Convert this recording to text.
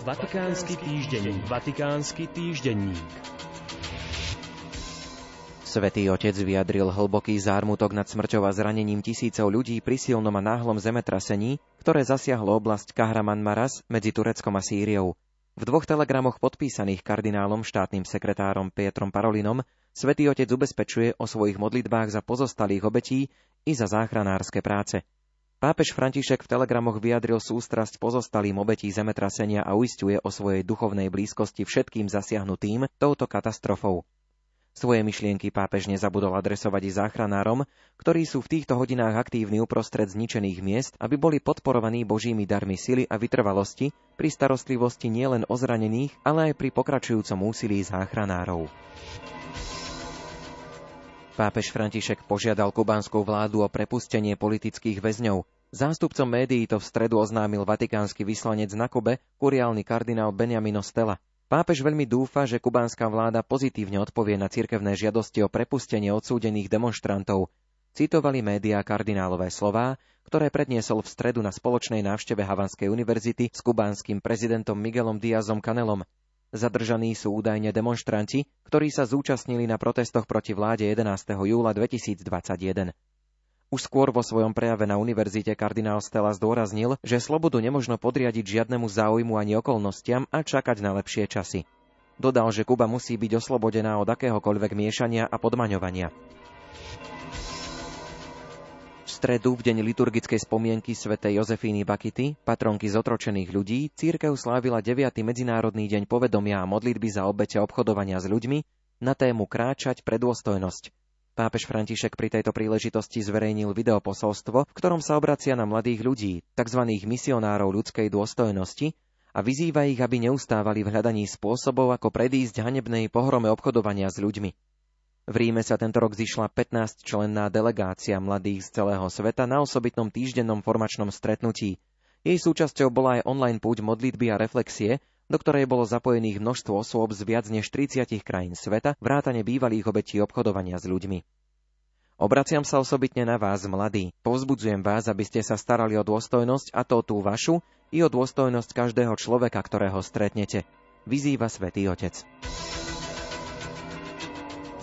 Vatikánsky týždenník. Vatikánsky týždenník. Svetý otec vyjadril hlboký zármutok nad smrťou a zranením tisícov ľudí pri silnom a náhlom zemetrasení, ktoré zasiahlo oblasť Kahraman Maras medzi Tureckom a Sýriou. V dvoch telegramoch podpísaných kardinálom štátnym sekretárom Pietrom Parolinom Svetý otec ubezpečuje o svojich modlitbách za pozostalých obetí i za záchranárske práce. Pápež František v telegramoch vyjadril sústrasť pozostalým obetí zemetrasenia a uistuje o svojej duchovnej blízkosti všetkým zasiahnutým touto katastrofou. Svoje myšlienky pápež nezabudol adresovať i záchranárom, ktorí sú v týchto hodinách aktívni uprostred zničených miest, aby boli podporovaní božími darmi sily a vytrvalosti pri starostlivosti nielen o zranených, ale aj pri pokračujúcom úsilí záchranárov. Pápež František požiadal kubánsku vládu o prepustenie politických väzňov. Zástupcom médií to v stredu oznámil vatikánsky vyslanec na Kube, kuriálny kardinál Benjamin Stella. Pápež veľmi dúfa, že kubánska vláda pozitívne odpovie na cirkevné žiadosti o prepustenie odsúdených demonstrantov. Citovali médiá kardinálové slová, ktoré predniesol v stredu na spoločnej návšteve Havanskej univerzity s kubánskym prezidentom Miguelom Diazom Canelom. Zadržaní sú údajne demonštranti, ktorí sa zúčastnili na protestoch proti vláde 11. júla 2021. Už skôr vo svojom prejave na univerzite kardinál Stella zdôraznil, že slobodu nemožno podriadiť žiadnemu záujmu ani okolnostiam a čakať na lepšie časy. Dodal, že Kuba musí byť oslobodená od akéhokoľvek miešania a podmaňovania. Stredu, v deň liturgickej spomienky svätej Jozefíny Bakity, patronky zotročených ľudí, církev slávila 9. Medzinárodný deň povedomia a modlitby za obete obchodovania s ľuďmi na tému Kráčať pre dôstojnosť – Pápež František pri tejto príležitosti zverejnil videoposolstvo, v ktorom sa obracia na mladých ľudí, tzv. misionárov ľudskej dôstojnosti, a vyzýva ich, aby neustávali v hľadaní spôsobov, ako predísť hanebnej pohrome obchodovania s ľuďmi. V Ríme sa tento rok zišla 15-členná delegácia mladých z celého sveta na osobitnom týždennom formačnom stretnutí. Jej súčasťou bola aj online púť modlitby a reflexie, do ktorej bolo zapojených množstvo osôb z viac než 30 krajín sveta, vrátane bývalých obetí obchodovania s ľuďmi. Obraciam sa osobitne na vás, mladí. Povzbudzujem vás, aby ste sa starali o dôstojnosť, a to tú vašu, i o dôstojnosť každého človeka, ktorého stretnete. Vyzýva Svetý Otec.